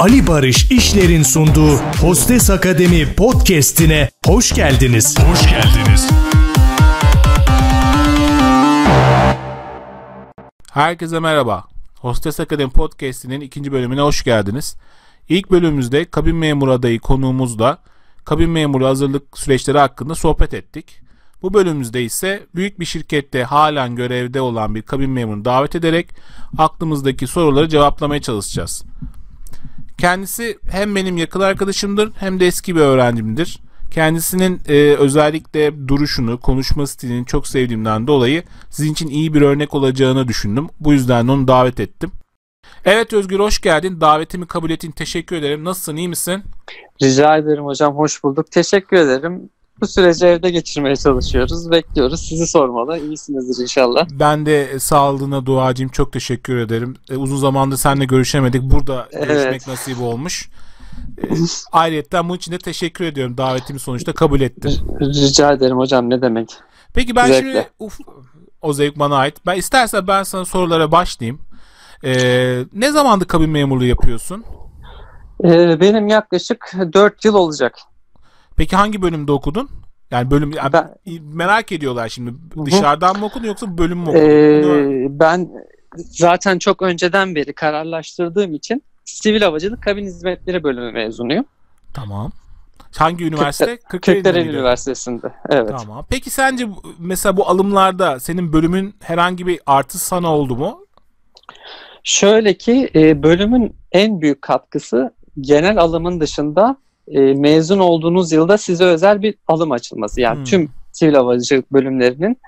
Ali Barış İşler'in sunduğu Hostes Akademi podcast'ine hoş geldiniz. Hoş geldiniz. Herkese merhaba. Hostes Akademi podcast'inin ikinci bölümüne hoş geldiniz. İlk bölümümüzde kabin memuru adayı konuğumuzla kabin memuru hazırlık süreçleri hakkında sohbet ettik. Bu bölümümüzde ise büyük bir şirkette halen görevde olan bir kabin memurunu davet ederek aklımızdaki soruları cevaplamaya çalışacağız. Kendisi hem benim yakın arkadaşımdır hem de eski bir öğrencimdir. Kendisinin e, özellikle duruşunu, konuşma stilini çok sevdiğimden dolayı sizin için iyi bir örnek olacağını düşündüm. Bu yüzden onu davet ettim. Evet Özgür hoş geldin. Davetimi kabul ettin. Teşekkür ederim. Nasılsın? iyi misin? Rica ederim hocam. Hoş bulduk. Teşekkür ederim. Bu süreci evde geçirmeye çalışıyoruz. Bekliyoruz. Sizi sormalı. İyisinizdir inşallah. Ben de sağlığına duacıyım. Çok teşekkür ederim. E, uzun zamandır seninle görüşemedik. Burada evet. görüşmek nasip olmuş. E, ayrıca bunun için de teşekkür ediyorum. Davetimi sonuçta kabul ettin. Rica ederim hocam. Ne demek? Peki ben Zevkle. şimdi uf, o zevk bana ait. Ben istersen ben sana sorulara başlayayım. Ee, ne zamandır kabin memurluğu yapıyorsun? Ee, benim yaklaşık 4 yıl olacak. Peki hangi bölümde okudun? Yani bölüm yani ben, merak ediyorlar şimdi. Dışarıdan mı okudun yoksa bölüm mü okudun? Ee, ben zaten çok önceden beri kararlaştırdığım için Sivil Havacılık Kabin Hizmetleri bölümü mezunuyum. Tamam. Hangi üniversite? Kırklareli Üniversitesi'nde. Evet. Tamam. Peki sence mesela bu alımlarda senin bölümün herhangi bir artı sana oldu mu? Şöyle ki e, bölümün en büyük katkısı genel alımın dışında e, mezun olduğunuz yılda size özel bir alım açılması. Yani hmm. tüm sivil havacılık bölümlerinin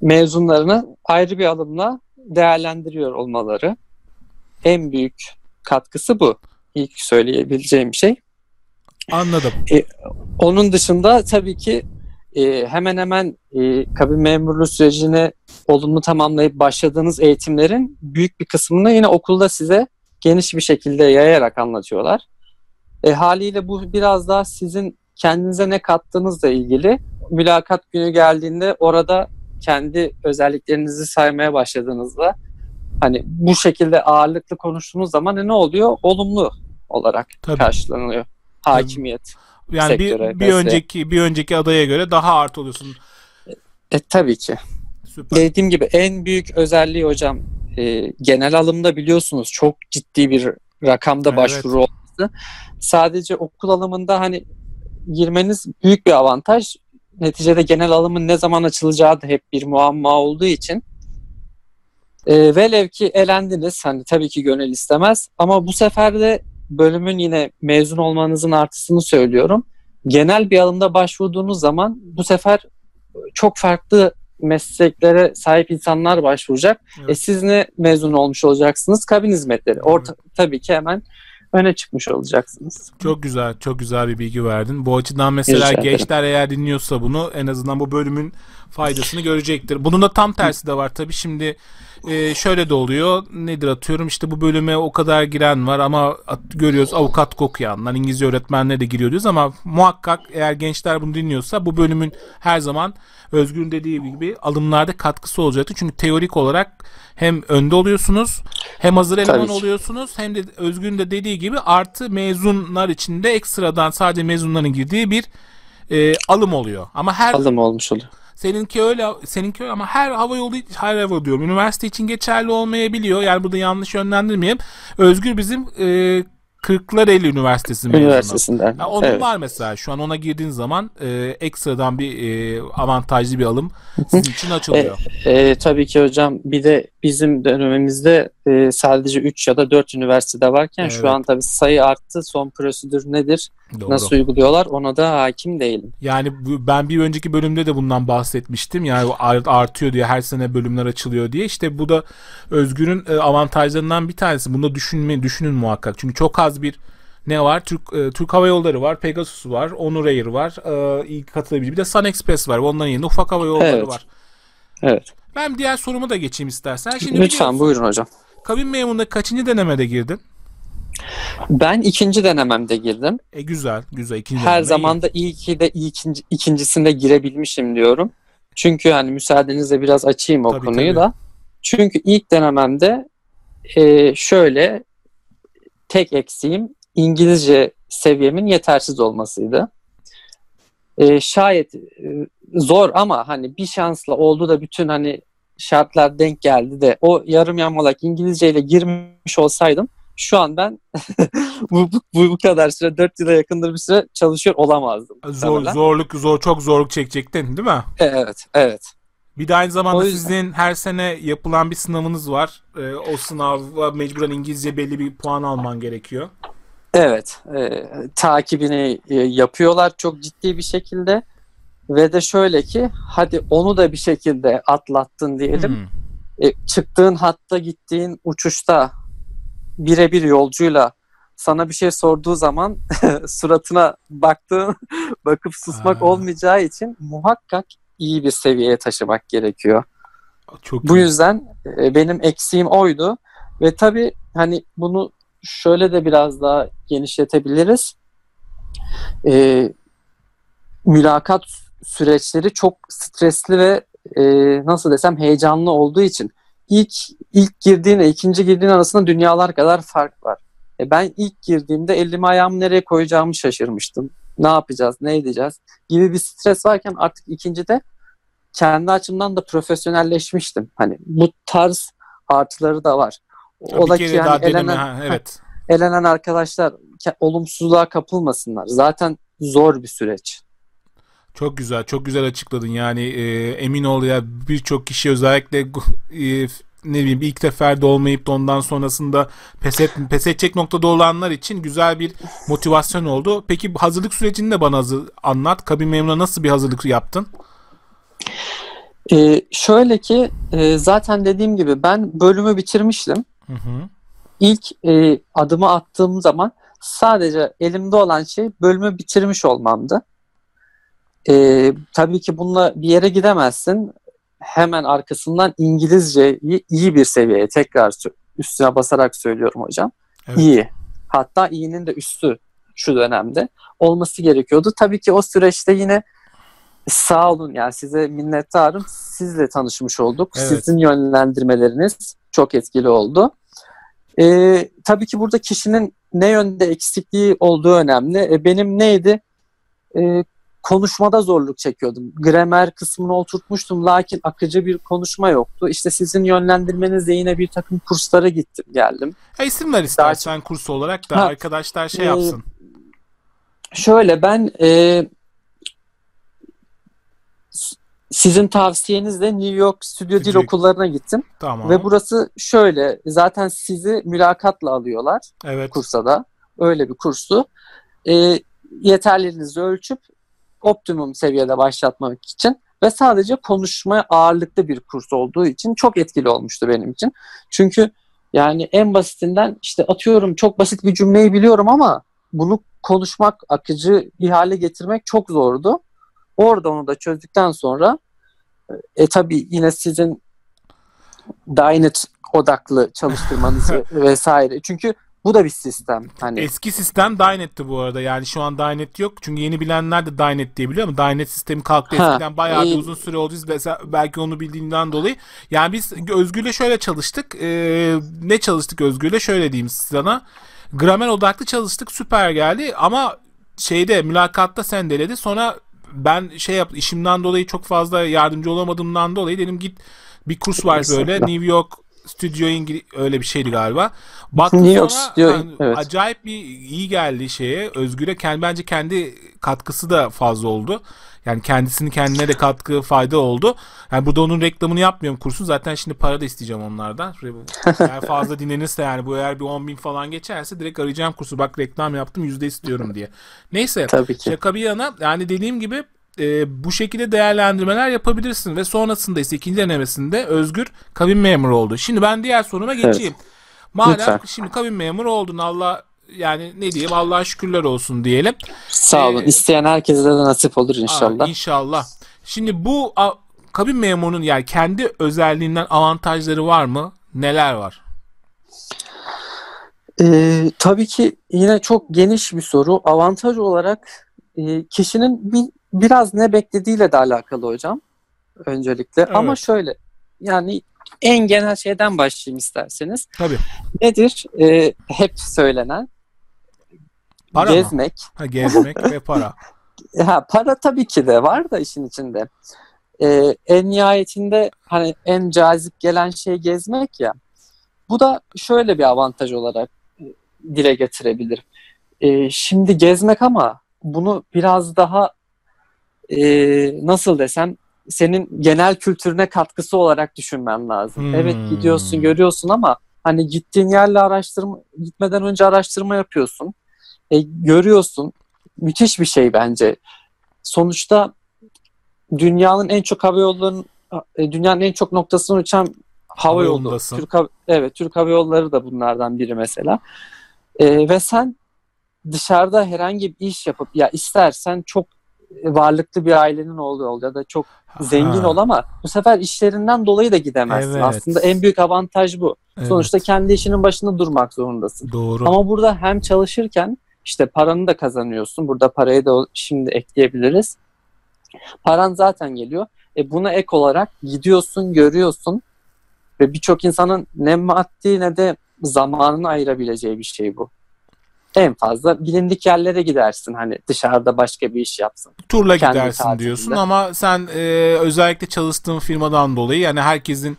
mezunlarını ayrı bir alımla değerlendiriyor olmaları. En büyük katkısı bu. İlk söyleyebileceğim şey. Anladım. E, onun dışında tabii ki e, hemen hemen e, kabin memurluğu sürecini olumlu tamamlayıp başladığınız eğitimlerin büyük bir kısmını yine okulda size geniş bir şekilde yayarak anlatıyorlar. E, haliyle bu biraz daha sizin kendinize ne kattığınızla ilgili. Mülakat günü geldiğinde orada kendi özelliklerinizi saymaya başladığınızda hani bu şekilde ağırlıklı konuştuğunuz zaman ne oluyor? Olumlu olarak Tabii. karşılanıyor hakimiyet. Yani bir, bir önceki bir önceki adaya göre daha artı oluyorsun. E, tabii ki. Süper. Dediğim gibi en büyük özelliği hocam e, genel alımda biliyorsunuz çok ciddi bir rakamda evet. başvuru olması. Sadece okul alımında hani girmeniz büyük bir avantaj. Neticede genel alımın ne zaman açılacağı da hep bir muamma olduğu için e, velev ki elendiniz hani tabii ki gönül istemez ama bu sefer de bölümün yine mezun olmanızın artısını söylüyorum. Genel bir alımda başvurduğunuz zaman bu sefer çok farklı mesleklere sahip insanlar başvuracak. Evet. E siz ne mezun olmuş olacaksınız? Kabin hizmetleri. Orta, evet. tabii ki hemen öne çıkmış olacaksınız. Çok güzel, çok güzel bir bilgi verdin. Bu açıdan mesela Rica gençler eğer dinliyorsa bunu en azından bu bölümün faydasını görecektir. Bunun da tam tersi de var tabii. Şimdi e, şöyle de oluyor. Nedir atıyorum işte bu bölüme o kadar giren var ama at, görüyoruz avukat okuyanlar, İngilizce öğretmenler de giriyor diyoruz ama muhakkak eğer gençler bunu dinliyorsa bu bölümün her zaman Özgür'ün dediği gibi alımlarda katkısı olacaktır. Çünkü teorik olarak hem önde oluyorsunuz hem hazır eleman oluyorsunuz hem de Özgür'ün de dediği gibi artı mezunlar içinde ekstradan sadece mezunların girdiği bir e, alım oluyor. Ama her alım olmuş oluyor. Seninki öyle, seninki öyle ama her hava yolu, her hava diyorum. Üniversite için geçerli olmayabiliyor. Yani burada yanlış yönlendirmeyeyim. Özgür bizim e, Kırklareli Üniversitesi. Üniversitesinden. Yani onun evet. var mesela şu an ona girdiğin zaman e, ekstradan bir e, avantajlı bir alım sizin için açılıyor. E, e, tabii ki hocam bir de bizim dönemimizde e, sadece 3 ya da 4 üniversitede varken evet. şu an tabii sayı arttı. Son prosedür nedir? Doğru. Nasıl uyguluyorlar ona da hakim değilim. Yani ben bir önceki bölümde de bundan bahsetmiştim. Yani artıyor diye her sene bölümler açılıyor diye. İşte bu da Özgür'ün e, avantajlarından bir tanesi. Bunu da düşünmeyin, düşünün muhakkak. Çünkü çok az bir ne var? Türk e, Türk Hava Yolları var, Pegasus var, Onur Air var. E, ilk katılabilir. Bir de Sun Express var. Onların yerinde ufak hava yolları evet. var. Evet. Ben diğer soruma da geçeyim istersen. Şimdi Lütfen buyurun hocam. Kabin memurunda kaçıncı denemede girdin? Ben ikinci denememde girdim. E güzel, güzel. İkinci Her zaman da iyi ki de ikinci, ikincisinde girebilmişim diyorum. Çünkü hani müsaadenizle biraz açayım o tabii, konuyu tabii. da. Çünkü ilk denememde e, şöyle tek eksiğim İngilizce seviyemin yetersiz olmasıydı. E, şayet e, zor ama hani bir şansla oldu da bütün hani şartlar denk geldi de o yarım yamalak İngilizce ile girmiş olsaydım şu an ben bu, bu, bu kadar süre 4 yıla yakındır bir süre çalışıyor olamazdım. Zor, zorluk zor çok zorluk çekecektin değil mi? Evet, evet. Bir de aynı zamanda sizin her sene yapılan bir sınavınız var. Ee, o sınava mecburen İngilizce belli bir puan alman gerekiyor. Evet, e, takibini e, yapıyorlar çok ciddi bir şekilde ve de şöyle ki hadi onu da bir şekilde atlattın diyelim. Hmm. E, çıktığın hatta gittiğin uçuşta birebir yolcuyla sana bir şey sorduğu zaman suratına baktığın bakıp susmak Aa. olmayacağı için muhakkak iyi bir seviyeye taşımak gerekiyor. Çok Bu iyi. yüzden e, benim eksiğim oydu ve tabii hani bunu şöyle de biraz daha genişletebiliriz. E, mülakat süreçleri çok stresli ve e, nasıl desem heyecanlı olduğu için ilk ilk girdiğinle ikinci girdiğin arasında dünyalar kadar fark var. E ben ilk girdiğimde elimi ayağımı nereye koyacağımı şaşırmıştım. Ne yapacağız, ne edeceğiz gibi bir stres varken artık ikincide kendi açımdan da profesyonelleşmiştim. Hani bu tarz artıları da var. O da ki yani elenen, ha, evet. elenen arkadaşlar olumsuzluğa kapılmasınlar. Zaten zor bir süreç. Çok güzel, çok güzel açıkladın. Yani e, emin ol ya birçok kişi özellikle e, ne bileyim ilk seferde olmayıp da ondan sonrasında pes, et, pes edecek noktada olanlar için güzel bir motivasyon oldu. Peki hazırlık sürecini de bana hazır, anlat. Kabin memnuna nasıl bir hazırlık yaptın? Ee, şöyle ki e, zaten dediğim gibi ben bölümü bitirmiştim. Hı hı. İlk e, adımı attığım zaman sadece elimde olan şey bölümü bitirmiş olmamdı. E, tabii ki bununla bir yere gidemezsin. Hemen arkasından İngilizceyi iyi bir seviyeye tekrar üstüne basarak söylüyorum hocam. Evet. İyi. Hatta iyinin de üstü şu dönemde olması gerekiyordu. Tabii ki o süreçte yine sağ olun yani size minnettarım. Sizle tanışmış olduk. Evet. Sizin yönlendirmeleriniz çok etkili oldu. Ee, tabii ki burada kişinin ne yönde eksikliği olduğu önemli. E, benim neydi? E, konuşmada zorluk çekiyordum. Gramer kısmını oturtmuştum lakin akıcı bir konuşma yoktu. İşte sizin yönlendirmenizle yine bir takım kurslara gittim geldim. Ha, isim ver istersen Daha... kurs olarak da ha, arkadaşlar şey e, yapsın. Şöyle ben e, sizin tavsiyenizle New York Stüdyo Dil Okullarına gittim. Tamam. Ve burası şöyle zaten sizi mülakatla alıyorlar evet. kursa da. Öyle bir kursu. E, yeterliliğinizi ölçüp optimum seviyede başlatmak için ve sadece konuşma ağırlıklı bir kurs olduğu için çok etkili olmuştu benim için. Çünkü yani en basitinden işte atıyorum çok basit bir cümleyi biliyorum ama bunu konuşmak, akıcı bir hale getirmek çok zordu. Orada onu da çözdükten sonra e tabi yine sizin Dynet odaklı çalıştırmanız vesaire. Çünkü bu da bir sistem. Hani Eski sistem Dynet'ti bu arada. Yani şu an Dynet yok. Çünkü yeni bilenler de Dynet diye biliyor ama Dynet sistemi kalktı ha, eskiden. Bayağı bir uzun süre oldu. Belki onu bildiğinden dolayı. Yani biz Özgür'le şöyle çalıştık. Ee, ne çalıştık Özgür'le? Şöyle diyeyim sana. Gramer odaklı çalıştık. Süper geldi ama şeyde mülakatta sendeledi. Sonra ben şey yap işimden dolayı çok fazla yardımcı olamadığımdan dolayı dedim git bir kurs var böyle New York Studio İngiliz öyle bir şeydi galiba. Baktım New York sonra Studio, yani, evet. acayip bir iyi geldi şeye. Özgür'e kendi bence kendi katkısı da fazla oldu. Yani kendisini kendine de katkı fayda oldu. Yani burada onun reklamını yapmıyorum kursun. Zaten şimdi para da isteyeceğim onlardan. Eğer fazla dinlenirse yani bu eğer bir 10 bin falan geçerse direkt arayacağım kursu. Bak reklam yaptım yüzde istiyorum diye. Neyse Tabii ki. şaka bir yana yani dediğim gibi e, bu şekilde değerlendirmeler yapabilirsin ve sonrasında ise ikinci denemesinde Özgür kabin memuru oldu. Şimdi ben diğer soruma geçeyim. Evet. Madem Lütfen. şimdi kabin memuru oldun Allah yani ne diyeyim Allah'a şükürler olsun diyelim. Sağ olun. Ee, İsteyen herkese de nasip olur inşallah. Aa, inşallah. Şimdi bu a, kabin memurunun yani kendi özelliğinden avantajları var mı? Neler var? Ee, tabii ki yine çok geniş bir soru. Avantaj olarak e, kişinin bir, biraz ne beklediğiyle de alakalı hocam. Öncelikle. Evet. Ama şöyle yani En genel şeyden başlayayım isterseniz. Tabii. Nedir? Ee, hep söylenen. Para gezmek. Mı? Ha, gezmek ve para. Ha, para tabii ki de var da işin içinde. Ee, en nihayetinde hani en cazip gelen şey gezmek ya. Bu da şöyle bir avantaj olarak e, dile getirebilirim. Ee, şimdi gezmek ama bunu biraz daha e, nasıl desem senin genel kültürüne katkısı olarak düşünmen lazım. Hmm. Evet gidiyorsun görüyorsun ama hani gittiğin yerle araştırma gitmeden önce araştırma yapıyorsun. E, görüyorsun. Müthiş bir şey bence. Sonuçta dünyanın en çok hava yollarının e, dünyanın en çok noktasını uçan hava yolu. Türk hava, evet Türk Hava Yolları da bunlardan biri mesela. E, ve sen dışarıda herhangi bir iş yapıp ya istersen çok varlıklı bir ailenin oğlu ol ya da çok zengin ha. ol ama bu sefer işlerinden dolayı da gidemezsin. Evet. Aslında en büyük avantaj bu. Evet. Sonuçta kendi işinin başında durmak zorundasın. Doğru. Ama burada hem çalışırken işte paranı da kazanıyorsun. Burada parayı da şimdi ekleyebiliriz. Paran zaten geliyor. E buna ek olarak gidiyorsun, görüyorsun ve birçok insanın ne maddi ne de zamanını ayırabileceği bir şey bu en fazla bilindik yerlere gidersin hani dışarıda başka bir iş yapsın. Turla Kendi gidersin tatilinde. diyorsun ama sen e, özellikle çalıştığın firmadan dolayı yani herkesin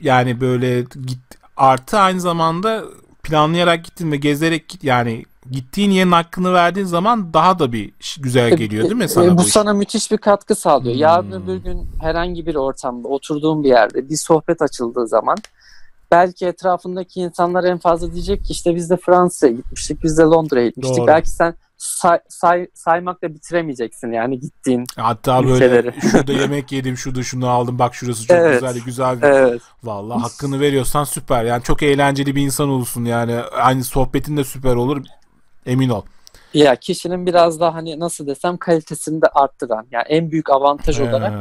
yani böyle git artı aynı zamanda planlayarak gittin ve gezerek git yani gittiğin yerin hakkını verdiğin zaman daha da bir güzel e, geliyor değil mi sana? E, bu, bu sana müthiş bir katkı sağlıyor. Hmm. Yarın öbür gün herhangi bir ortamda oturduğun bir yerde bir sohbet açıldığı zaman belki etrafındaki insanlar en fazla diyecek ki işte biz de Fransa'ya gitmiştik, biz de Londra'ya gitmiştik. Doğru. Belki sen say, say, saymakla bitiremeyeceksin yani gittiğin Hatta ülkeleri. böyle şurada yemek yedim, şurada şunu aldım, bak şurası çok evet. güzel, güzel. Bir... Evet. Vallahi hakkını veriyorsan süper. Yani çok eğlenceli bir insan olursun yani. Aynı sohbetin de süper olur. Emin ol. Ya kişinin biraz daha hani nasıl desem kalitesini de arttıran yani en büyük avantaj ee, olarak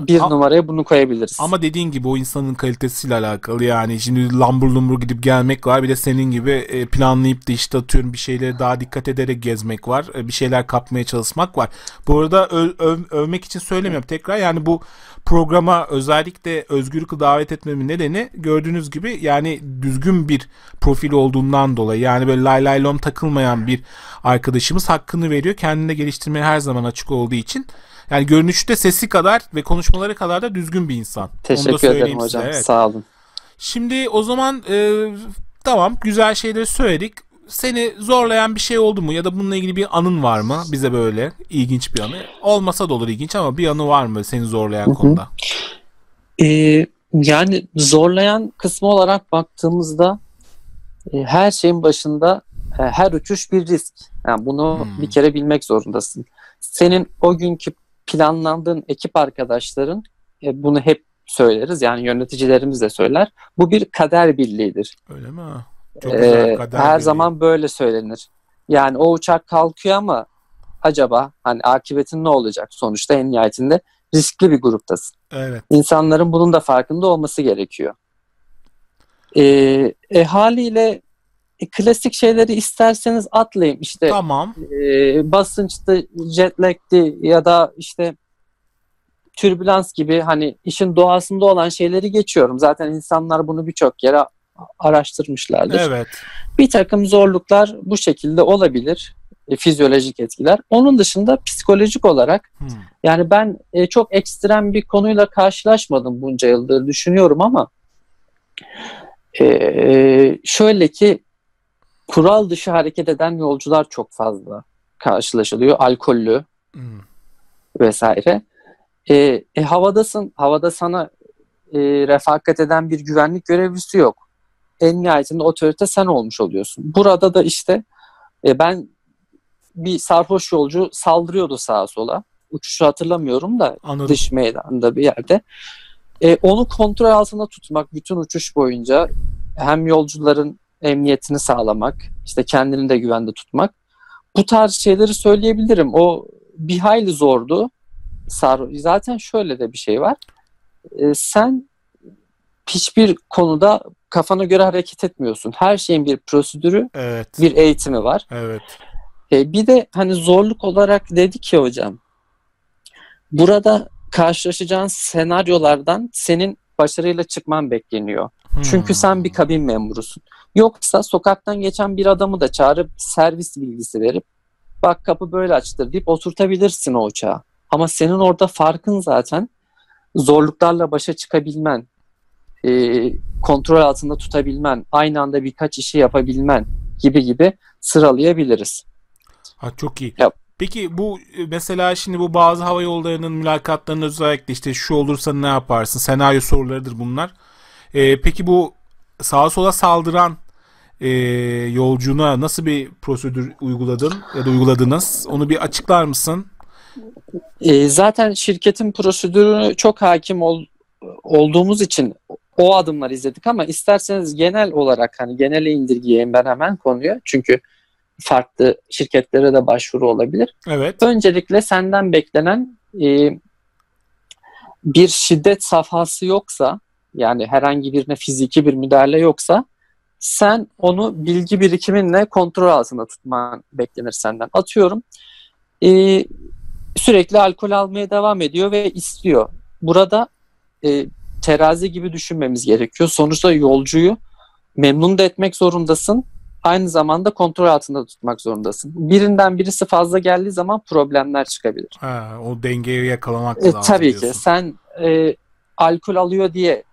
bir ama, numaraya bunu koyabiliriz. Ama dediğin gibi o insanın kalitesiyle alakalı yani şimdi lambur lumbur gidip gelmek var bir de senin gibi e, planlayıp da işte atıyorum bir şeylere daha dikkat ederek gezmek var e, bir şeyler kapmaya çalışmak var. Bu arada öv, öv, övmek için söylemiyorum tekrar yani bu programa özellikle özgürlükle davet etmemin nedeni gördüğünüz gibi yani düzgün bir profil olduğundan dolayı yani böyle lay lay lom takılmayan bir arkadaşımız hakkını veriyor. Kendini geliştirmeye her zaman açık olduğu için. Yani görünüşte sesi kadar ve konuşmaları kadar da düzgün bir insan. Teşekkür ederim hocam. Size. Evet. Sağ olun. Şimdi o zaman e, tamam güzel şeyleri söyledik seni zorlayan bir şey oldu mu ya da bununla ilgili bir anın var mı bize böyle ilginç bir anı olmasa da olur ilginç ama bir anı var mı seni zorlayan Hı-hı. konuda? Ee, yani zorlayan kısmı olarak baktığımızda e, her şeyin başında her uçuş bir risk. Yani bunu hmm. bir kere bilmek zorundasın. Senin o günkü planlandığın ekip arkadaşların e, bunu hep söyleriz. Yani yöneticilerimiz de söyler. Bu bir kader birliğidir. Öyle mi? Çok ee, her zaman böyle söylenir. Yani o uçak kalkıyor ama acaba hani akıbetin ne olacak? Sonuçta en nihayetinde riskli bir gruptasın. Evet. İnsanların bunun da farkında olması gerekiyor. Ee, e, haliyle e, klasik şeyleri isterseniz atlayayım. İşte tamam. e, basınçtı, jetlag'ti ya da işte türbülans gibi hani işin doğasında olan şeyleri geçiyorum. Zaten insanlar bunu birçok yere araştırmışlardır. Evet. Bir takım zorluklar bu şekilde olabilir. E, fizyolojik etkiler. Onun dışında psikolojik olarak hmm. yani ben e, çok ekstrem bir konuyla karşılaşmadım bunca yıldır düşünüyorum ama e, şöyle ki kural dışı hareket eden yolcular çok fazla karşılaşılıyor. Alkollü hmm. vesaire. E, e, havadasın. Havada sana e, refakat eden bir güvenlik görevlisi yok en nihayetinde otorite sen olmuş oluyorsun. Burada da işte e, ben bir sarhoş yolcu saldırıyordu sağa sola. Uçuşu hatırlamıyorum da Anladım. dış meydanda bir yerde. E, onu kontrol altında tutmak bütün uçuş boyunca hem yolcuların emniyetini sağlamak, işte kendini de güvende tutmak. Bu tarz şeyleri söyleyebilirim. O bir hayli zordu. Zaten şöyle de bir şey var. E, sen hiçbir konuda kafana göre hareket etmiyorsun. Her şeyin bir prosedürü, evet. bir eğitimi var. Evet. E, bir de hani zorluk olarak dedi ki hocam, burada karşılaşacağın senaryolardan senin başarıyla çıkman bekleniyor. Çünkü hmm. sen bir kabin memurusun. Yoksa sokaktan geçen bir adamı da çağırıp servis bilgisi verip bak kapı böyle açtır deyip oturtabilirsin o uçağa. Ama senin orada farkın zaten zorluklarla başa çıkabilmen, e, kontrol altında tutabilmen, aynı anda birkaç işi yapabilmen gibi gibi sıralayabiliriz. Ha, çok iyi. Yap. Peki bu mesela şimdi bu bazı hava yollarının mülakatlarında özellikle işte şu olursa ne yaparsın senaryo sorularıdır bunlar. Ee, peki bu sağa sola saldıran e, yolcuna nasıl bir prosedür uyguladın ya da uyguladınız? Onu bir açıklar mısın? E, zaten şirketin prosedürünü çok hakim ol, olduğumuz için o adımları izledik ama isterseniz genel olarak hani genele indirgeyeyim ben hemen konuyu. Çünkü farklı şirketlere de başvuru olabilir. Evet. Öncelikle senden beklenen e, bir şiddet safhası yoksa yani herhangi birine fiziki bir müdahale yoksa sen onu bilgi birikiminle kontrol altında tutman beklenir senden. Atıyorum e, sürekli alkol almaya devam ediyor ve istiyor. Burada e, terazi gibi düşünmemiz gerekiyor. Sonuçta yolcuyu memnun da etmek zorundasın. Aynı zamanda kontrol altında tutmak zorundasın. Birinden birisi fazla geldiği zaman problemler çıkabilir. Ha, o dengeyi yakalamak e, lazım. Tabii diyorsun. ki. Sen e, alkol alıyor diye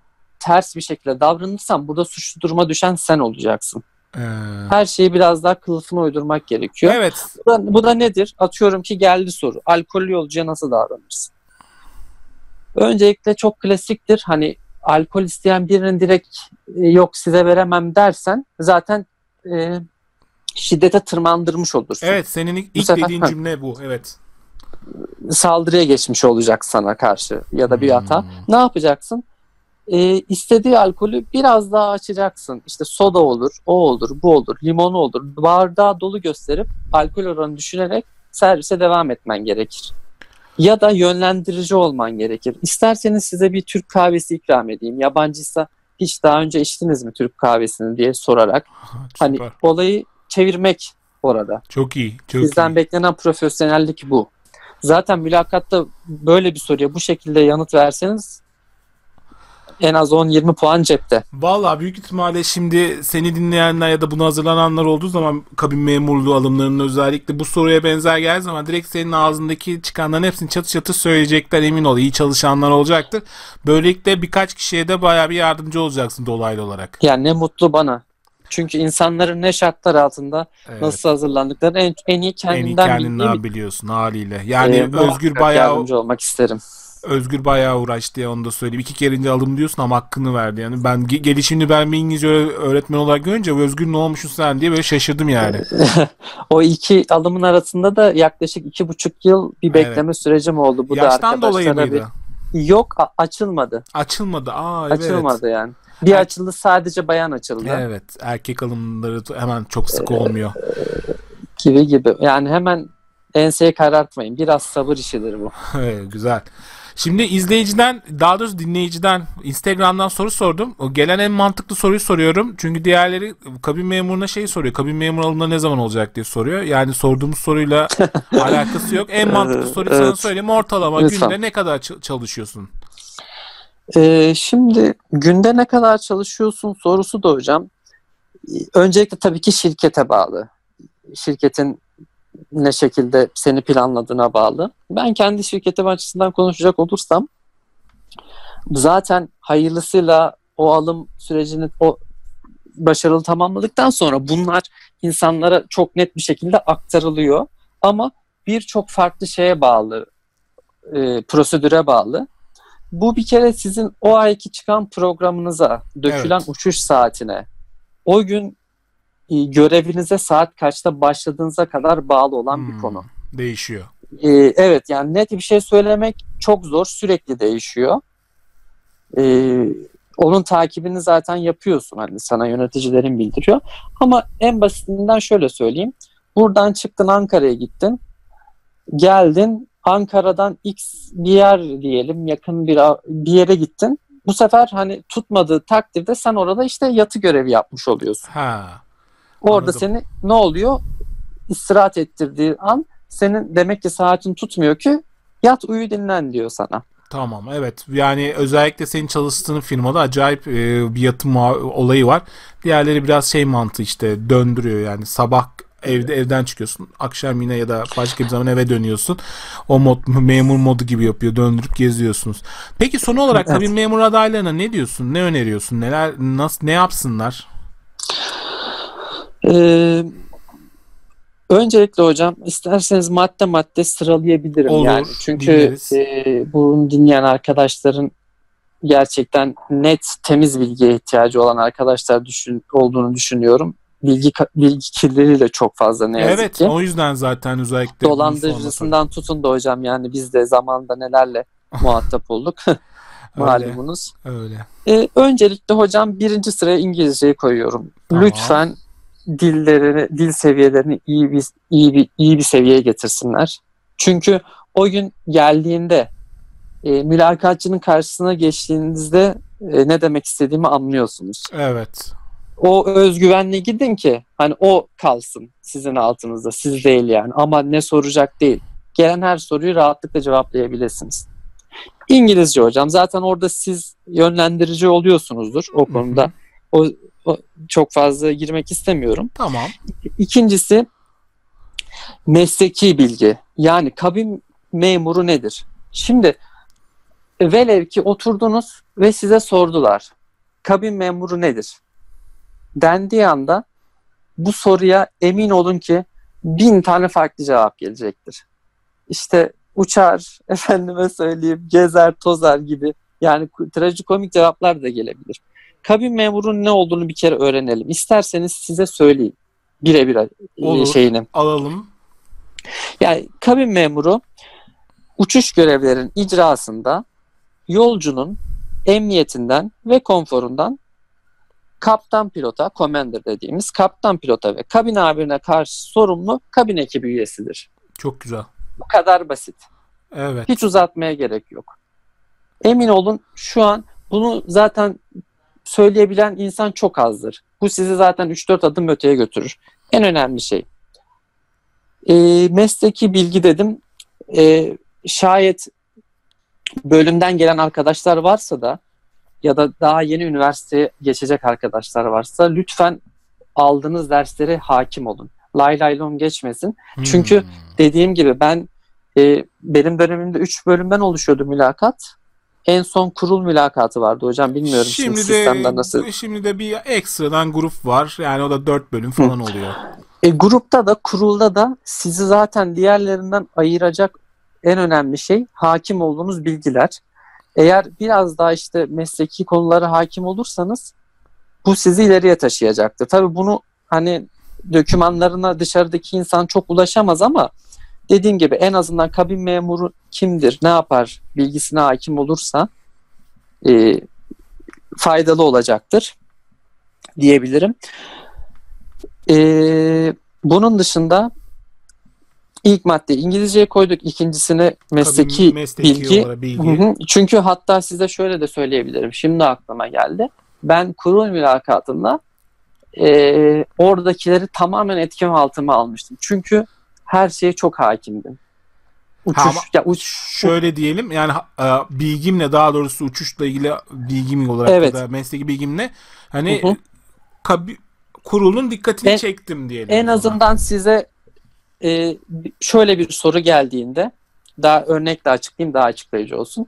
ters bir şekilde davranırsan burada suçlu duruma düşen sen olacaksın. Ee... Her şeyi biraz daha kılıfına uydurmak gerekiyor. Evet. Bu da, bu da nedir? Atıyorum ki geldi soru. Alkollü yolcuya nasıl davranırsın? Öncelikle çok klasiktir. Hani alkol isteyen birinin direkt e, yok size veremem dersen zaten e, şiddete tırmandırmış olursun. Evet senin ilk, ilk sefer, dediğin cümle bu. Evet. Saldırıya geçmiş olacak sana karşı ya da bir hmm. hata. Ne yapacaksın? E, istediği alkolü biraz daha açacaksın. İşte soda olur, o olur, bu olur, limonu olur. Bardağı dolu gösterip alkol oranı düşünerek servise devam etmen gerekir. Ya da yönlendirici olman gerekir. İsterseniz size bir Türk kahvesi ikram edeyim. Yabancıysa hiç daha önce içtiniz mi Türk kahvesini diye sorarak. hani olayı çevirmek orada. Çok iyi. Çok Sizden iyi. beklenen profesyonellik bu. Zaten mülakatta böyle bir soruya bu şekilde yanıt verseniz en az 10-20 puan cepte. Valla büyük ihtimalle şimdi seni dinleyenler ya da bunu hazırlananlar olduğu zaman kabin memurluğu alımlarının özellikle bu soruya benzer geldiği zaman direkt senin ağzındaki çıkanların hepsini çatı çatı söyleyecekler emin ol. İyi çalışanlar olacaktır. Böylelikle birkaç kişiye de baya bir yardımcı olacaksın dolaylı olarak. Yani ne mutlu bana. Çünkü insanların ne şartlar altında evet. nasıl hazırlandıklarını en, en iyi kendinden en iyi kendinden biliyorsun haliyle. Yani ee, Özgür bayağı yardımcı olmak isterim. Özgür bayağı uğraştı ya onu da söyleyeyim. İki kere aldım diyorsun ama hakkını verdi yani. Ben gelişimini ben bir İngilizce öğretmen olarak görünce Özgür ne olmuşsun sen diye böyle şaşırdım yani. o iki alımın arasında da yaklaşık iki buçuk yıl bir bekleme evet. sürecim oldu. Bu Yaştan da dolayı mıydı? Bir... Yok açılmadı. Açılmadı. Aa, evet. Açılmadı yani. Bir er... açıldı sadece bayan açıldı. Evet erkek alımları hemen çok sık olmuyor. gibi gibi. Yani hemen enseyi karartmayın. Biraz sabır işidir bu. Güzel. Şimdi izleyiciden daha doğrusu dinleyiciden Instagram'dan soru sordum. O gelen en mantıklı soruyu soruyorum. Çünkü diğerleri kabin memuruna şey soruyor. Kabin memuru alımları ne zaman olacak diye soruyor. Yani sorduğumuz soruyla alakası yok. En mantıklı soruyu evet. sana söyleyeyim. Ortalama Lütfen. günde ne kadar çalışıyorsun? Ee, şimdi günde ne kadar çalışıyorsun sorusu da hocam. Öncelikle tabii ki şirkete bağlı. Şirketin ne şekilde seni planladığına bağlı. Ben kendi şirketim açısından konuşacak olursam zaten hayırlısıyla o alım sürecini o başarılı tamamladıktan sonra bunlar insanlara çok net bir şekilde aktarılıyor. Ama birçok farklı şeye bağlı, e, prosedüre bağlı. Bu bir kere sizin o ayki çıkan programınıza, dökülen evet. uçuş saatine, o gün görevinize saat kaçta başladığınıza kadar bağlı olan hmm, bir konu. Değişiyor. Ee, evet yani net bir şey söylemek çok zor. Sürekli değişiyor. Ee, onun takibini zaten yapıyorsun. Hani sana yöneticilerin bildiriyor. Ama en basitinden şöyle söyleyeyim. Buradan çıktın Ankara'ya gittin. Geldin Ankara'dan X bir yer diyelim yakın bir, bir yere gittin. Bu sefer hani tutmadığı takdirde sen orada işte yatı görevi yapmış oluyorsun. Ha. Orada Anladım. seni ne oluyor? İstirahat ettirdiği an senin demek ki saatin tutmuyor ki yat uyu dinlen diyor sana. Tamam evet yani özellikle senin çalıştığın firmada acayip e, bir yatım olayı var. Diğerleri biraz şey mantığı işte döndürüyor yani sabah evde evden çıkıyorsun akşam yine ya da başka bir zaman eve dönüyorsun. O mod memur modu gibi yapıyor döndürüp geziyorsunuz. Peki son olarak evet. tabii memur adaylarına ne diyorsun ne öneriyorsun neler nasıl ne yapsınlar? Ee, Öncelikle hocam isterseniz madde madde sıralayabilirim Olur, yani. Çünkü e, bunu dinleyen arkadaşların gerçekten net temiz bilgiye ihtiyacı olan arkadaşlar düşün, olduğunu düşünüyorum. Bilgi bilgi kirliliği çok fazla ne yazık evet, ki. Evet o yüzden zaten özellikle dolandırıcısından tutun da hocam yani biz de zamanda nelerle muhatap olduk. Malumunuz. Öyle. öyle. Ee, öncelikle hocam birinci sıraya İngilizceyi koyuyorum. Tamam. Lütfen dillerini, dil seviyelerini iyi bir iyi bir iyi bir seviyeye getirsinler. Çünkü o gün geldiğinde e, mülakatçının karşısına geçtiğinizde e, ne demek istediğimi anlıyorsunuz. Evet. O özgüvenle gidin ki hani o kalsın sizin altınızda, siz değil yani. Ama ne soracak değil. Gelen her soruyu rahatlıkla cevaplayabilirsiniz. İngilizce hocam zaten orada siz yönlendirici oluyorsunuzdur o konuda. O çok fazla girmek istemiyorum. Tamam. İkincisi mesleki bilgi. Yani kabin memuru nedir? Şimdi velev ki oturdunuz ve size sordular. Kabin memuru nedir? Dendiği anda bu soruya emin olun ki bin tane farklı cevap gelecektir. İşte uçar, efendime söyleyeyim, gezer, tozar gibi yani trajikomik cevaplar da gelebilir kabin memurunun ne olduğunu bir kere öğrenelim. İsterseniz size söyleyeyim. Birebir e, şeyini. Alalım. Yani kabin memuru uçuş görevlerin icrasında yolcunun emniyetinden ve konforundan kaptan pilota, commander dediğimiz kaptan pilota ve kabin amirine karşı sorumlu kabin ekibi üyesidir. Çok güzel. Bu kadar basit. Evet. Hiç uzatmaya gerek yok. Emin olun şu an bunu zaten söyleyebilen insan çok azdır. Bu sizi zaten 3-4 adım öteye götürür. En önemli şey. E, mesleki bilgi dedim. E, şayet bölümden gelen arkadaşlar varsa da ya da daha yeni üniversiteye geçecek arkadaşlar varsa lütfen aldığınız derslere hakim olun. Lay lay lom geçmesin. Hmm. Çünkü dediğim gibi ben e, benim dönemimde 3 bölümden oluşuyordu mülakat en son kurul mülakatı vardı hocam. Bilmiyorum şimdi de, sistemde nasıl. Şimdi de bir ekstradan grup var. Yani o da dört bölüm falan Hı. oluyor. E, grupta da kurulda da sizi zaten diğerlerinden ayıracak en önemli şey hakim olduğunuz bilgiler. Eğer biraz daha işte mesleki konulara hakim olursanız bu sizi ileriye taşıyacaktır. Tabii bunu hani dokümanlarına dışarıdaki insan çok ulaşamaz ama dediğim gibi en azından kabin memuru kimdir, ne yapar bilgisine hakim olursa e, faydalı olacaktır diyebilirim. E, bunun dışında ilk madde İngilizceye koyduk, ikincisine mesleki, mesleki bilgi. bilgi. Çünkü hatta size şöyle de söyleyebilirim. Şimdi aklıma geldi. Ben kurul mülakatında e, oradakileri tamamen etkim altıma almıştım. Çünkü her şeye çok hakimdim. Uçuş, ha, ya uç, şöyle diyelim yani e, bilgimle daha doğrusu uçuşla ilgili bilgim olarak evet. da mesleki bilgimle hani. Kabi, kurulun dikkatini en, çektim diyelim. En ona. azından size e, şöyle bir soru geldiğinde daha örnekle açıklayayım daha açıklayıcı olsun.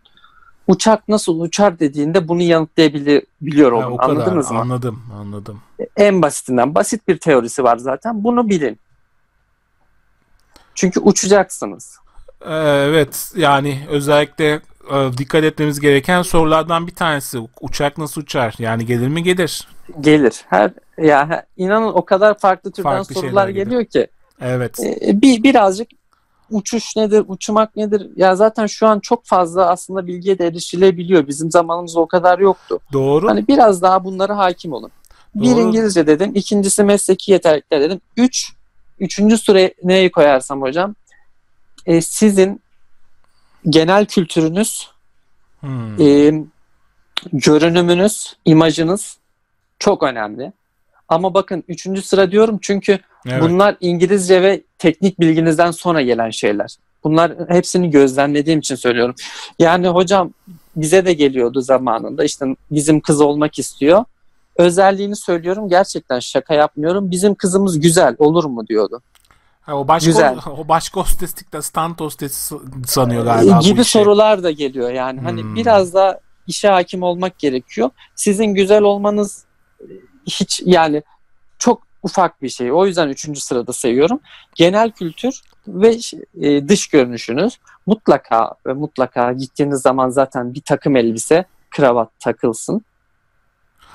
Uçak nasıl uçar dediğinde bunu yanıtlayabiliyor oldum. Anladınız mı? Anladım, anladım. En basitinden basit bir teorisi var zaten. Bunu bilin. Çünkü uçacaksınız. Ee, evet yani özellikle e, dikkat etmemiz gereken sorulardan bir tanesi. Uçak nasıl uçar? Yani gelir mi? Gelir. Gelir. Her ya inanın o kadar farklı türden farklı sorular geliyor ki. Evet. Ee, bir birazcık uçuş nedir uçmak nedir? Ya zaten şu an çok fazla aslında bilgiye de erişilebiliyor. Bizim zamanımızda o kadar yoktu. Doğru. Hani biraz daha bunlara hakim olun. Doğru. bir İngilizce dedim ikincisi mesleki yeterlikler dedim üç Üçüncü sıraya neyi koyarsam hocam? E, sizin genel kültürünüz, hmm. e, görünümünüz, imajınız çok önemli. Ama bakın üçüncü sıra diyorum çünkü evet. bunlar İngilizce ve teknik bilginizden sonra gelen şeyler. Bunlar hepsini gözlemlediğim için söylüyorum. Yani hocam bize de geliyordu zamanında işte bizim kız olmak istiyor. Özelliğini söylüyorum gerçekten şaka yapmıyorum. Bizim kızımız güzel olur mu diyordu. Ha, o başka Güzel. o başka hosteslik de stand hostesi sanıyor galiba gibi sorular da geliyor yani. Hani Hmm. biraz da işe hakim olmak gerekiyor. Sizin güzel olmanız e, hiç yani çok ufak bir şey. O yüzden üçüncü sırada seviyorum. Genel kültür ve e, dış görünüşünüz mutlaka ve mutlaka gittiğiniz zaman zaten bir takım elbise, kravat takılsın.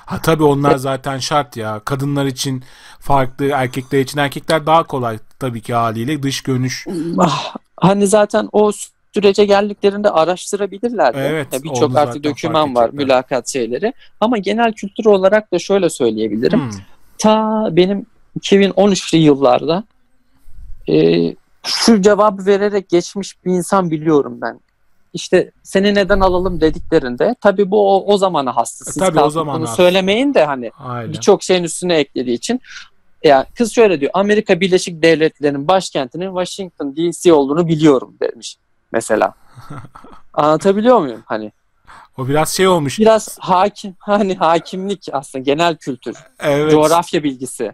Ha tabii onlar zaten şart ya. Kadınlar için farklı, erkekler için erkekler daha kolay tabii ki haliyle dış görünüş. Ah, hani zaten o sürece geldiklerinde araştırabilirler. Evet, Ya onu Birçok artık döküman var, mülakat şeyleri. Ama genel kültür olarak da şöyle söyleyebilirim. Hmm. ta benim 2013'lü yıllarda e, şu cevabı vererek geçmiş bir insan biliyorum ben. İşte seni neden alalım dediklerinde tabii bu o, o zamana hastı. Siz E, tabii o zamana bunu has. söylemeyin de hani birçok şeyin üstüne eklediği için ya kız şöyle diyor Amerika Birleşik Devletleri'nin başkentinin Washington DC olduğunu biliyorum demiş mesela. Anlatabiliyor muyum? Hani O biraz şey olmuş. biraz hakim hani hakimlik aslında genel kültür, Evet. coğrafya bilgisi.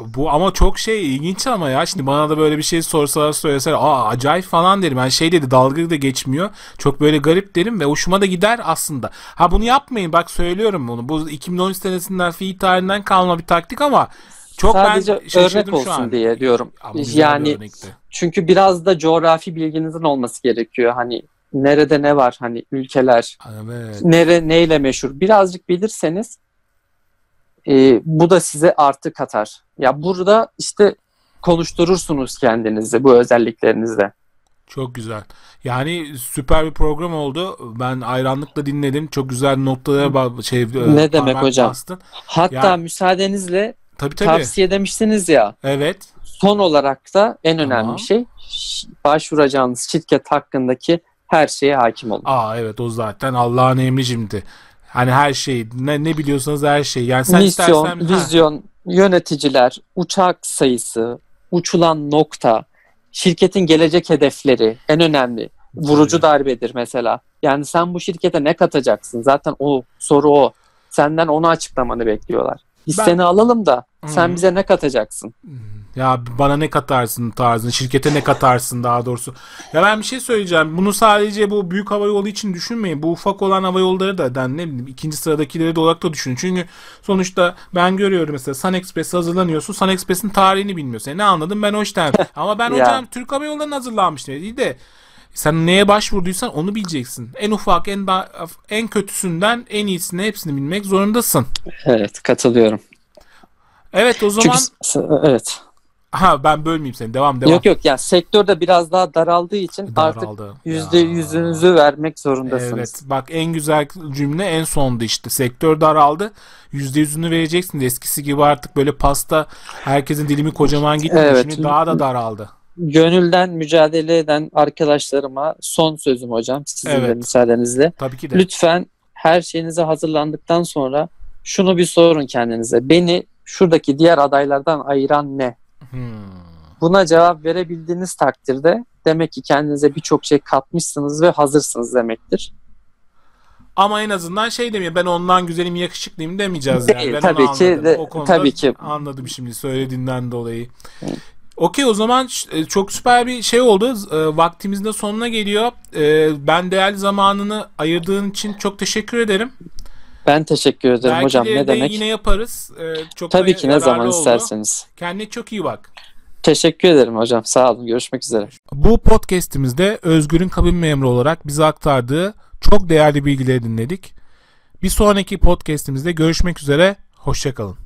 Bu ama çok şey ilginç ama ya. Şimdi bana da böyle bir şey sorsalar söyleseler aa acayip falan derim. Yani şey dedi dalga da geçmiyor. Çok böyle garip derim ve hoşuma da gider aslında. Ha bunu yapmayın bak söylüyorum bunu. Bu 2013 senesinden fi tarihinden kalma bir taktik ama çok Sadece ben örnek şu olsun an. diye diyorum. Ama bir Yani örnekti. çünkü biraz da coğrafi bilginizin olması gerekiyor. Hani nerede ne var hani ülkeler Evet. nere neyle meşhur birazcık bilirseniz e, bu da size artı katar. Ya burada işte konuşturursunuz kendinizi bu özelliklerinizle. Çok güzel. Yani süper bir program oldu. Ben hayranlıkla dinledim. Çok güzel noktalara ba- şey Ne demek hocam? bastın. Hatta Yani- müsaadenizle Tabii tabii. tavsiye demiştiniz ya. Evet. Son olarak da en önemli Tamam. şey başvuracağınız şirket hakkındaki her şeye hakim olun. Aa evet o zaten Allah'ın emri şimdi. Hani her şey ne, ne biliyorsanız her şey. Yani sen Misyon, istersen Ha, vizyon, yöneticiler, uçak sayısı, uçulan nokta, şirketin gelecek hedefleri en önemli. Vurucu darbedir mesela. Yani sen bu şirkete ne katacaksın? Zaten o soru o. Senden onu açıklamanı bekliyorlar. Biz Ben- seni alalım da sen Hı. bize ne katacaksın? ya bana ne katarsın tarzın, şirkete ne katarsın daha doğrusu. Ya ben bir şey söyleyeceğim. Bunu sadece bu büyük hava yolu için düşünmeyin. Bu ufak olan hava yolları da ben ne bileyim ikinci sıradakileri de olarak da düşünün. Çünkü sonuçta ben görüyorum mesela Sun Express hazırlanıyorsun. Sun Express'in tarihini bilmiyorsun. E ne anladım ben o işten. Ama ben hocam Türk Hava Yolları'nın hazırlanmış dedi de sen neye başvurduysan onu bileceksin. En ufak, en da, en kötüsünden en iyisini hepsini bilmek zorundasın. Evet katılıyorum. Evet o zaman Çünkü evet. ha ben bölmeyeyim seni. Devam devam. Yok yok yani sektörde biraz daha daraldığı için artık Daraldı. yüzde Ya. yüzünüzü vermek zorundasınız. Evet bak en güzel cümle en sondu işte. Sektör daraldı. Yüzde yüzünü vereceksin. Eskisi gibi artık böyle pasta herkesin dilimi kocaman gitmiyor. Evet. Şimdi daha da daraldı. Gönülden mücadele eden arkadaşlarıma son sözüm hocam sizin de Evet. müsaadenizle. Tabii ki de. Lütfen her şeyinize hazırlandıktan sonra şunu bir sorun kendinize. Beni şuradaki diğer adaylardan ayıran ne? Hmm. Buna cevap verebildiğiniz takdirde demek ki kendinize birçok şey katmışsınız ve hazırsınız demektir. Ama en azından şey demiyor. Ben ondan güzelim yakışıklıyım demeyeceğiz yani. Değil, Ben tabii ki de- o konuda tabii ki. Anladım şimdi söylediğinden dolayı. Okey o zaman e, çok süper bir şey oldu. E, Vaktimizin de sonuna geliyor. E, Ben değerli zamanını ayırdığın için çok teşekkür ederim. Ben teşekkür ederim Belki hocam de ne demek? yine yaparız. E, Çok Tabii ki ne zaman oldu. isterseniz. Kendine çok iyi bak. Teşekkür ederim hocam. Sağ olun. Görüşmek üzere. Bu podcast'imizde Özgür'ün kabin memuru olarak bize aktardığı çok değerli bilgileri dinledik. Bir sonraki podcast'imizde görüşmek üzere. Hoşçakalın.